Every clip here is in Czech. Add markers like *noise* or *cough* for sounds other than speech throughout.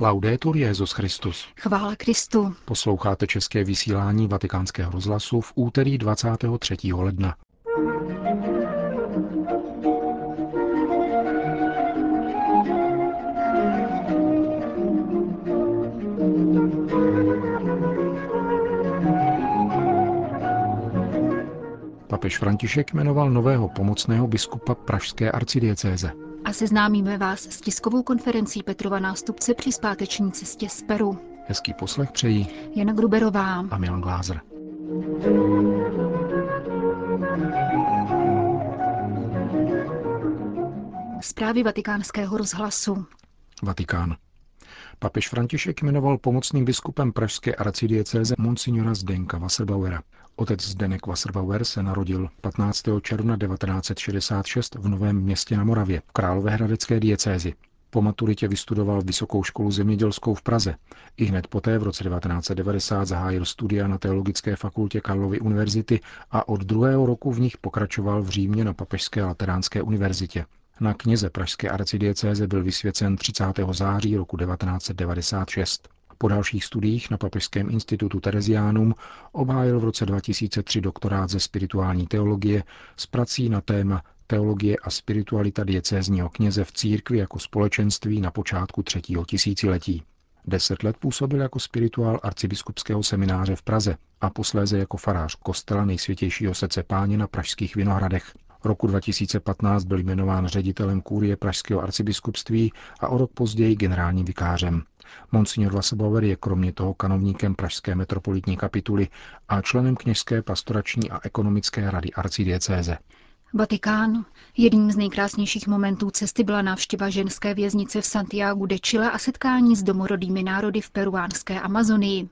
Laudetur Jezus Christus. Chvála Kristu. Posloucháte české vysílání Vatikánského rozhlasu v úterý 23. ledna. Papež František jmenoval nového pomocného biskupa Pražské arcidiecéze. A seznámíme vás s tiskovou konferencí Petrova nástupce při zpáteční cestě z Peru. Hezký poslech přejí Jana Gruberová a Milan Glázer. Zprávy vatikánského rozhlasu. Vatikán. Papež František jmenoval pomocným biskupem pražské arcidiecéze monsignora Zdenka Wasserbauera. Otec Zdenek Wasserbauer se narodil 15. června 1966 v Novém městě na Moravě v Královéhradecké diecézi. Po maturitě vystudoval Vysokou školu zemědělskou v Praze. I hned poté v roce 1990 zahájil studia na Teologické fakultě Karlovy univerzity a od druhého roku v nich pokračoval v Římě na Papežské lateránské univerzitě. Na kněze pražské arcidiecéze byl vysvěcen 30. září roku 1996. Po dalších studiích na Papežském institutu Tereziánum obhájil v roce 2003 doktorát ze spirituální teologie s prací na téma Teologie a spiritualita diecézního kněze v církvi jako společenství na počátku třetího tisíciletí. Deset let působil jako spirituál arcibiskupského semináře v Praze a posléze jako farář kostela nejsvětějšího srdce páně na pražských Vinohradech. Roku 2015 byl jmenován ředitelem kůrie Pražského arcibiskupství a o rok později generálním vikářem. Monsignor Vasebauer je kromě toho kanovníkem Pražské metropolitní kapituly a členem kněžské pastorační a ekonomické rady arcidiecéze. Vatikán. Jedním z nejkrásnějších momentů cesty byla návštěva ženské věznice v Santiago de Chile a setkání s domorodými národy v peruánské Amazonii,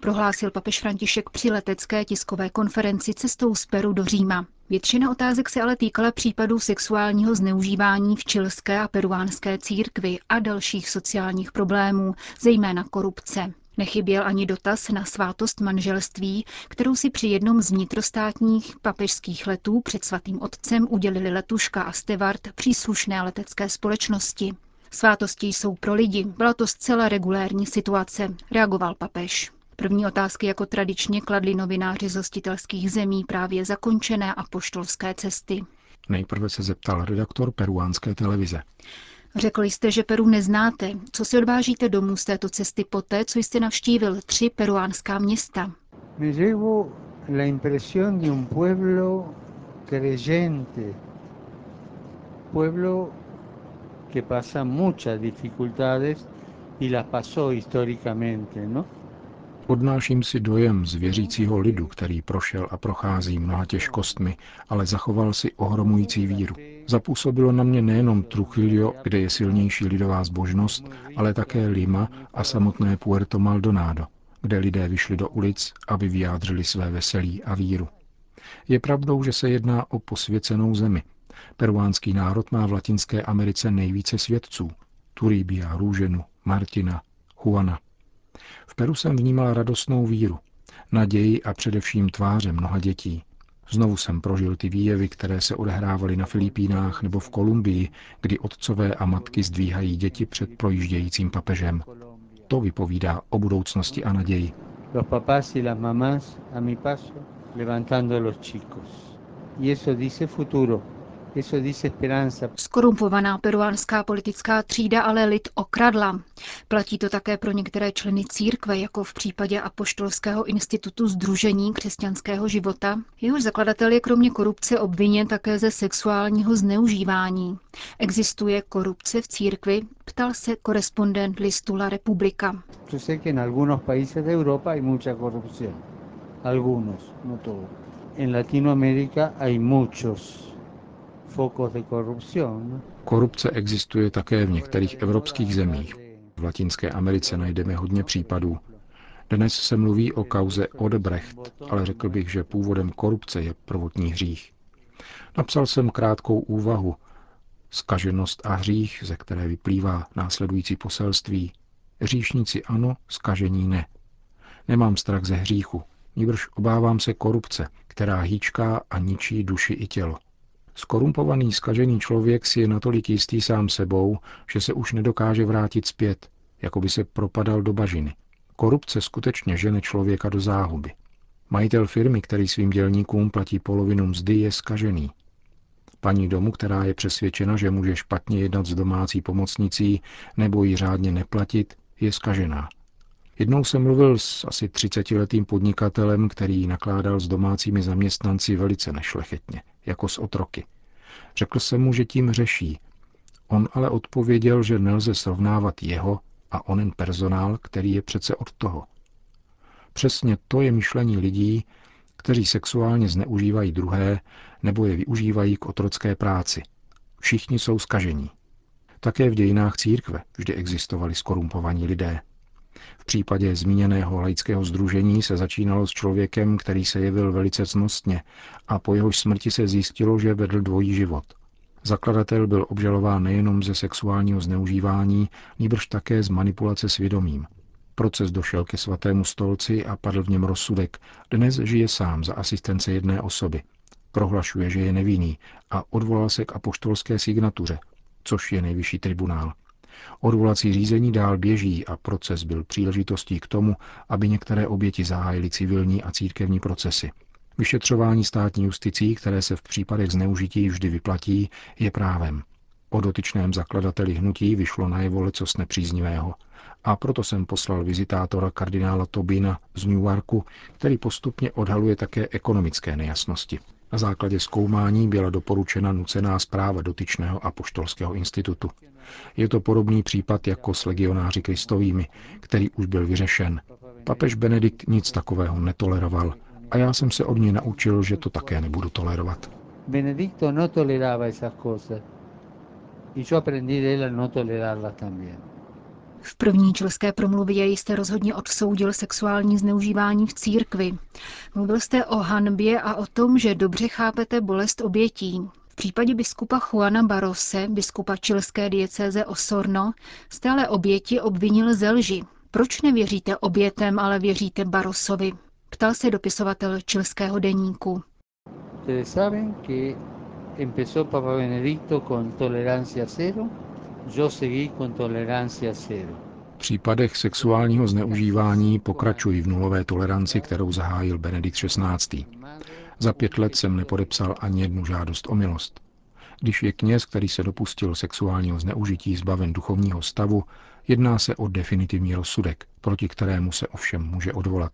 prohlásil papež František při letecké tiskové konferenci cestou z Peru do Říma. Většina otázek se ale týkala případů sexuálního zneužívání v čilské a peruánské církvi a dalších sociálních problémů, zejména korupce. Nechyběl ani dotaz na svátost manželství, kterou si při jednom z vnitrostátních papežských letů před svatým otcem udělili letuška a stevard příslušné letecké společnosti. Svátosti jsou pro lidi, byla to zcela regulérní situace, reagoval papež. První otázky jako tradičně kladli novináři z hostitelských zemí právě zakončené a poštolské cesty. Nejprve se zeptal redaktor peruánské televize. Řekl jste, že Peru neznáte. Co si odvážíte domů z této cesty poté, co jste navštívil tři peruánská města? Me llevo la impresión de un pueblo creyente, pueblo que pasa muchas dificultades y las pasó históricamente, ¿no? Odnáším si dojem z věřícího lidu, který prošel a prochází mnoha těžkostmi, ale zachoval si ohromující víru. Zapůsobilo na mě nejenom Trujillo, kde je silnější lidová zbožnost, ale také Lima a samotné Puerto Maldonado, kde lidé vyšli do ulic, aby vyjádřili své veselí a víru. Je pravdou, že se jedná o posvěcenou zemi. Peruánský národ má v Latinské Americe nejvíce svědců. Turibia, Růženu, Martina, Juana. V Peru jsem vnímal radostnou víru, naději a především tváře mnoha dětí. Znovu jsem prožil ty výjevy, které se odehrávaly na Filipínách nebo v Kolumbii, kdy otcové a matky zdvíhají děti před projíždějícím papežem. To vypovídá o budoucnosti a naději. Los. Skorumpovaná peruánská politická třída ale lid okradla. Platí to také pro některé členy církve, jako v případě Apoštolského institutu Združení křesťanského života. Jehož zakladatel je kromě korupce obviněn také ze sexuálního zneužívání. Existuje korupce v církvi? Ptal se korespondent listu La Republika. Algunos, no todos. En Latinoamérica hay muchos focos de corrupción. Korupce existuje také v některých evropských zemích. V Latinské Americe najdeme hodně případů. Dnes se mluví o kauze Odebrecht, ale řekl bych, že původem korupce je prvotní hřích. Napsal jsem krátkou úvahu, skaženost a hřích, ze které vyplývá následující poselství. Hříšníci ano, skažení ne. Nemám strach ze hříchu, níbrž obávám se korupce, která hýčká a ničí duši i tělo. Skorumpovaný, skažený člověk si je natolik jistý sám sebou, že se už nedokáže vrátit zpět. jako by se propadal do bažiny. Korupce skutečně žene člověka do záhuby. Majitel firmy, který svým dělníkům platí polovinu mzdy, je skažený. Paní domu, která je přesvědčena, že může špatně jednat s domácí pomocnicí nebo ji řádně neplatit, je skažená. Jednou jsem mluvil s asi 30-letým podnikatelem, který nakládal s domácími zaměstnanci velice nešlechetně, jako s otroky. Řekl jsem mu, že tím řeší. On ale odpověděl, že nelze srovnávat jeho a onen personál, který je přece od toho. Přesně to je myšlení lidí, kteří sexuálně zneužívají druhé nebo je využívají k otrocké práci. Všichni jsou skažení. Také v dějinách církve vždy existovali skorumpovaní lidé. V případě zmíněného laického združení se začínalo s člověkem, který se jevil velice cnostně a po jehož smrti se zjistilo, že vedl dvojí život. Zakladatel byl obžalován nejenom ze sexuálního zneužívání, níbrž také z manipulace svědomím. Proces došel ke svatému stolci a padl v něm rozsudek. Dnes žije sám za asistence jedné osoby. Prohlašuje, že je nevinný a odvolal se k apoštolské signatuře, což je nejvyšší tribunál. Odvolací řízení dál běží a proces byl příležitostí k tomu, aby některé oběti zahájily civilní a církevní procesy. Vyšetřování státní justicí, které se v případech zneužití vždy vyplatí, je právem. O dotyčném zakladateli hnutí vyšlo najevo lecos nepříznivého. A proto jsem poslal vizitátora kardinála Tobina z Newarku, který postupně odhaluje také ekonomické nejasnosti. Na základě zkoumání byla doporučena nucená zpráva dotyčného apoštolského institutu. Je to podobný případ jako s legionáři kristovými, který už byl vyřešen. Papež Benedikt nic takového netoleroval a já jsem se od něj naučil, že to také nebudu tolerovat. Benedicto no toleraba esas cosas. Y yo aprendí de él a no tolerarlas también. V první čilské promluvě jste rozhodně odsoudil sexuální zneužívání v církvi. Mluvil jste o hanbě a o tom, že dobře chápete bolest obětí. V případě biskupa Juana Barose, biskupa čilské diecéze Osorno, jste ale oběti obvinil ze lži. Proč nevěříte obětem, ale věříte Barosovi? Ptal se dopisovatel čilského deníku. Ustedes saben que empezó Papa Benedicto con tolerancia cero, V případech sexuálního zneužívání pokračuji v nulové toleranci, kterou zahájil Benedikt XVI. Za pět let jsem nepodepsal ani jednu žádost o milost. Když je kněz, který se dopustil sexuálního zneužití, zbaven duchovního stavu, jedná se o definitivní rozsudek, proti kterému se ovšem může odvolat.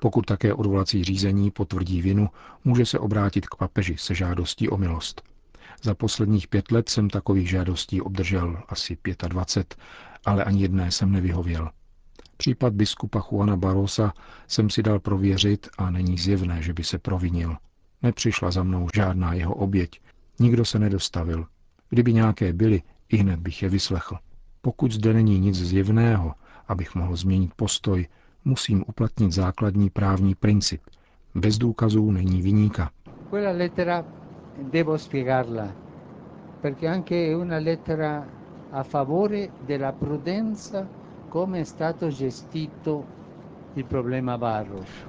Pokud také odvolací řízení potvrdí vinu, může se obrátit k papeži se žádostí o milost. Za posledních pět let jsem takových žádostí obdržel asi 25, ale ani jedné jsem nevyhověl. Případ biskupa Juana Barosa jsem si dal prověřit a není zjevné, že by se provinil. Nepřišla za mnou žádná jeho oběť, nikdo se nedostavil. Kdyby nějaké byly, i hned bych je vyslechl. Pokud zde není nic zjevného, abych mohl změnit postoj, musím uplatnit základní právní princip. Bez důkazů není lettera devo spiegarla, perché anche è una lettera a favore della prudenza come è stato gestito.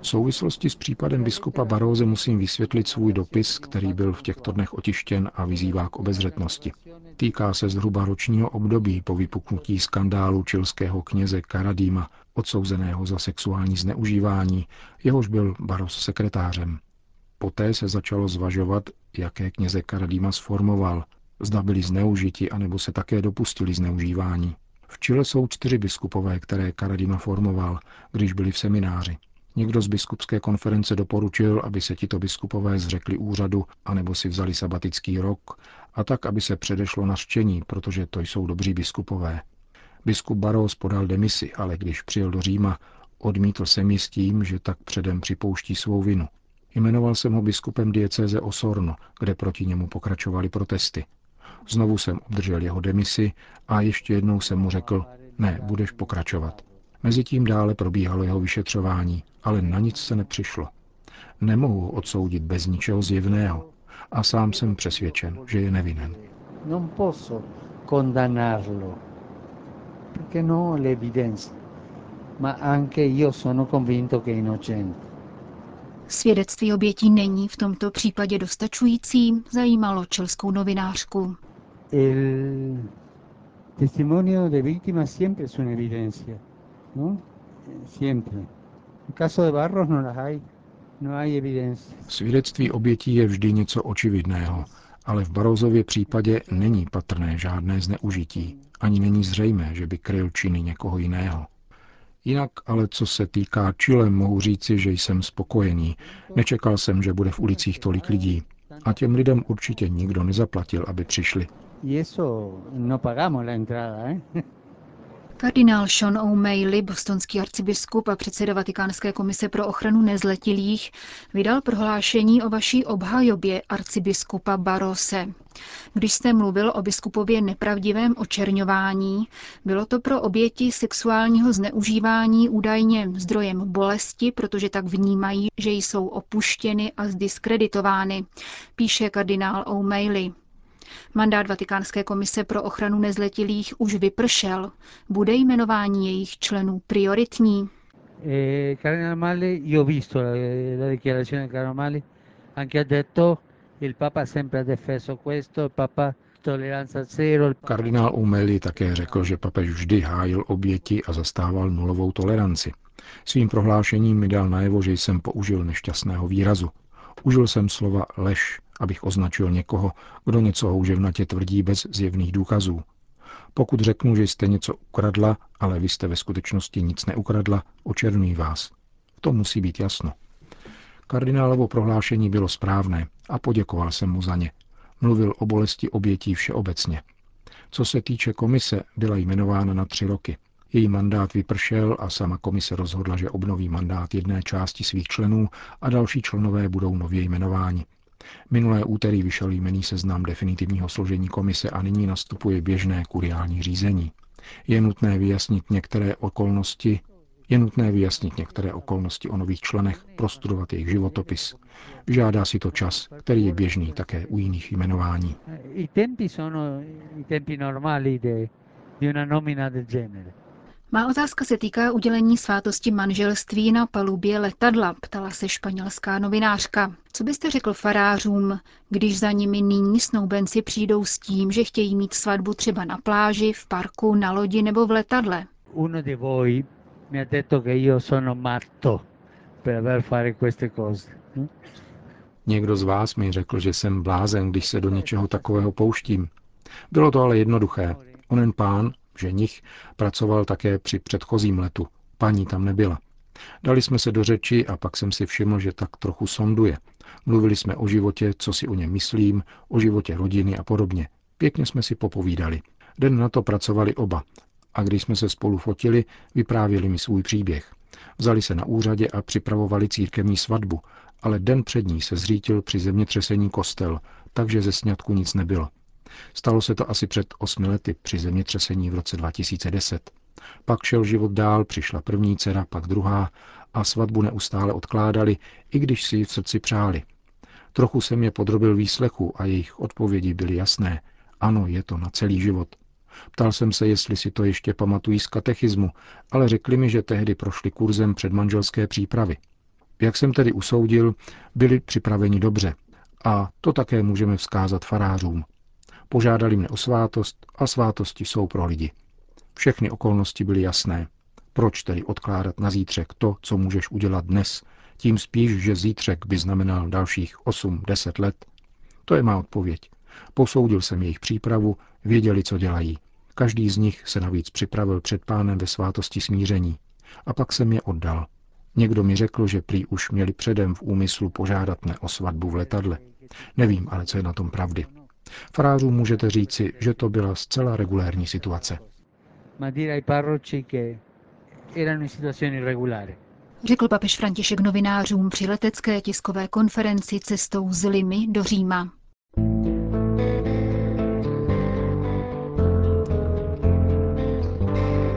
V souvislosti s případem biskupa Baróze musím vysvětlit svůj dopis, který byl v těchto dnech otištěn a vyzývá k obezřetnosti. Týká se zhruba ročního období po vypuknutí skandálu čilského kněze Karadýma, odsouzeného za sexuální zneužívání, jehož byl Baros sekretářem. Poté se začalo zvažovat, jaké kněze Karadýma sformoval, zda byli zneužiti, anebo se také dopustili zneužívání. V Chile jsou čtyři biskupové, které Karadima formoval, když byli v semináři. Někdo z biskupské konference doporučil, aby se tito biskupové zřekli úřadu, anebo si vzali sabatický rok, a tak, aby se předešlo nařčení, protože to jsou dobří biskupové. Biskup Baros podal demisi, ale když přijel do Říma, odmítl se mi s tím, že tak předem připouští svou vinu. Jmenoval jsem ho biskupem diecéze Osorno, kde proti němu pokračovaly protesty. Znovu jsem obdržel jeho demisi a ještě jednou jsem mu řekl, ne, budeš pokračovat. Mezitím dále probíhalo jeho vyšetřování, ale na nic se nepřišlo. Nemohu ho odsoudit bez ničeho zjevného a sám jsem přesvědčen, že je nevinen. Non posso condannarlo, perché no ho l'evidenza, ma anche io sono convinto che è innocente. Svědectví obětí není v tomto případě dostačující, zajímalo čelskou novinářku. El testimonio de víctima siempre es una evidencia, ¿no? Siempre. En caso de Barros no las hay, no hay evidencia. Svědectví obětí je vždy něco očividného, ale v Barozově případě není patrné žádné zneužití, ani není zřejmé, že by kryl činy někoho jiného. Jinak ale co se týká Chile, mohu říci, že jsem spokojený. Nečekal jsem, že bude v ulicích tolik lidí. A těm lidem určitě nikdo nezaplatil, aby přišli. *laughs* Kardinál Sean O'Malley, bostonský arcibiskup a předseda Vatikánské komise pro ochranu nezletilých, vydal prohlášení o vaší obhajobě arcibiskupa Barose. Když jste mluvil o biskupově nepravdivém očerňování, bylo to pro oběti sexuálního zneužívání údajně zdrojem bolesti, protože tak vnímají, že jsou opuštěny a zdiskreditovány, píše kardinál O'Malley. Mandát Vatikánské komise pro ochranu nezletilých už vypršel. Bude jmenování jejich členů prioritní? Eh, Cardinal Mali, io ho visto la, la dichiarazione del Cardinal Mali, anche ha detto il Papa sempre ha difeso questo, il Papa tolleranza zero. il- Kardinál O'Malley také řekl, že papež vždy hájil oběti a zastával nulovou toleranci. Svým prohlášením mi dal najevo, že jsem použil nešťastného výrazu. Užil jsem slova lež, abych označil někoho, kdo něco houževnatě tvrdí bez zjevných důkazů. Pokud řeknu, že jste něco ukradla, ale vy jste ve skutečnosti nic neukradla, očernují vás. To musí být jasno. Kardinálovo prohlášení bylo správné a poděkoval jsem mu za ně. Mluvil o bolesti obětí všeobecně. Co se týče komise, byla jmenována na tři roky. Její mandát vypršel a sama komise rozhodla, že obnoví mandát jedné části svých členů a další členové budou nově jmenováni. Minulé úterý vyšel jmený seznam definitivního složení komise a nyní nastupuje běžné kuriální řízení. Je nutné vyjasnit některé okolnosti, je nutné vyjasnit některé okolnosti o nových členech, prostudovat jejich životopis. Vyžádá si to čas, který je běžný také u jiných jmenování. I tempi sono i tempi normali de, di una nomina del genere. Má otázka se týká udělení svátosti manželství na palubě letadla, ptala se španělská novinářka. Co byste řekl farářům, když za nimi nyní snoubenci přijdou s tím, že chtějí mít svatbu třeba na pláži, v parku, na lodi nebo v letadle? Uno di voi mi ha detto che io sono matto per aver fare queste cose. hm? Někdo z vás mi řekl, že jsem blázen, když se do něčeho takového pouštím. Bylo to ale jednoduché. Onen pán, ženich, pracoval také při předchozím letu. Paní tam nebyla. Dali jsme se do řeči a pak jsem si všiml, že tak trochu sonduje. Mluvili jsme o životě, co si o něm myslím, o životě rodiny a podobně. Pěkně jsme si popovídali. Den na to pracovali oba. A když jsme se spolu fotili, vyprávěli mi svůj příběh. Vzali se na úřadě a připravovali církevní svatbu, ale den před ní se zřítil při zemětřesení kostel, takže ze sňatku nic nebylo. Stalo se to asi před osmi lety při zemětřesení v roce 2010. Pak šel život dál, přišla první dcera, pak druhá a svatbu neustále odkládali, i když si ji v srdci přáli. Trochu jsem je podrobil výslechu a jejich odpovědi byly jasné. Ano, je to na celý život. Ptal jsem se, jestli si to ještě pamatují z katechismu, ale řekli mi, že tehdy prošli kurzem předmanželské přípravy. Jak jsem tedy usoudil, byli připraveni dobře. A to také můžeme vzkázat farářům. Požádali mne o svátost a svátosti jsou pro lidi. Všechny okolnosti byly jasné. Proč tedy odkládat na zítřek to, co můžeš udělat dnes, tím spíš, že zítřek by znamenal dalších 8-10 let? To je má odpověď. Posoudil jsem jejich přípravu, věděli, co dělají. Každý z nich se navíc připravil před pánem ve svátosti smíření. A pak jsem je oddal. Někdo mi řekl, že prý už měli předem v úmyslu požádat mne o svatbu v letadle. Nevím ale, co je na tom pravdy. Farářům můžete říci, že to byla zcela regulérní situace. Ma dire ai parroci che erano in situazioni irregolari. Řekl papež František novinářům při letecké tiskové konferenci cestou z Limy do Říma.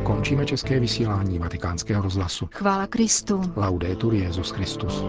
Končíme české vysílání vatikánského rozhlasu. Chvála Kristu. Laudetur Jezus Christus.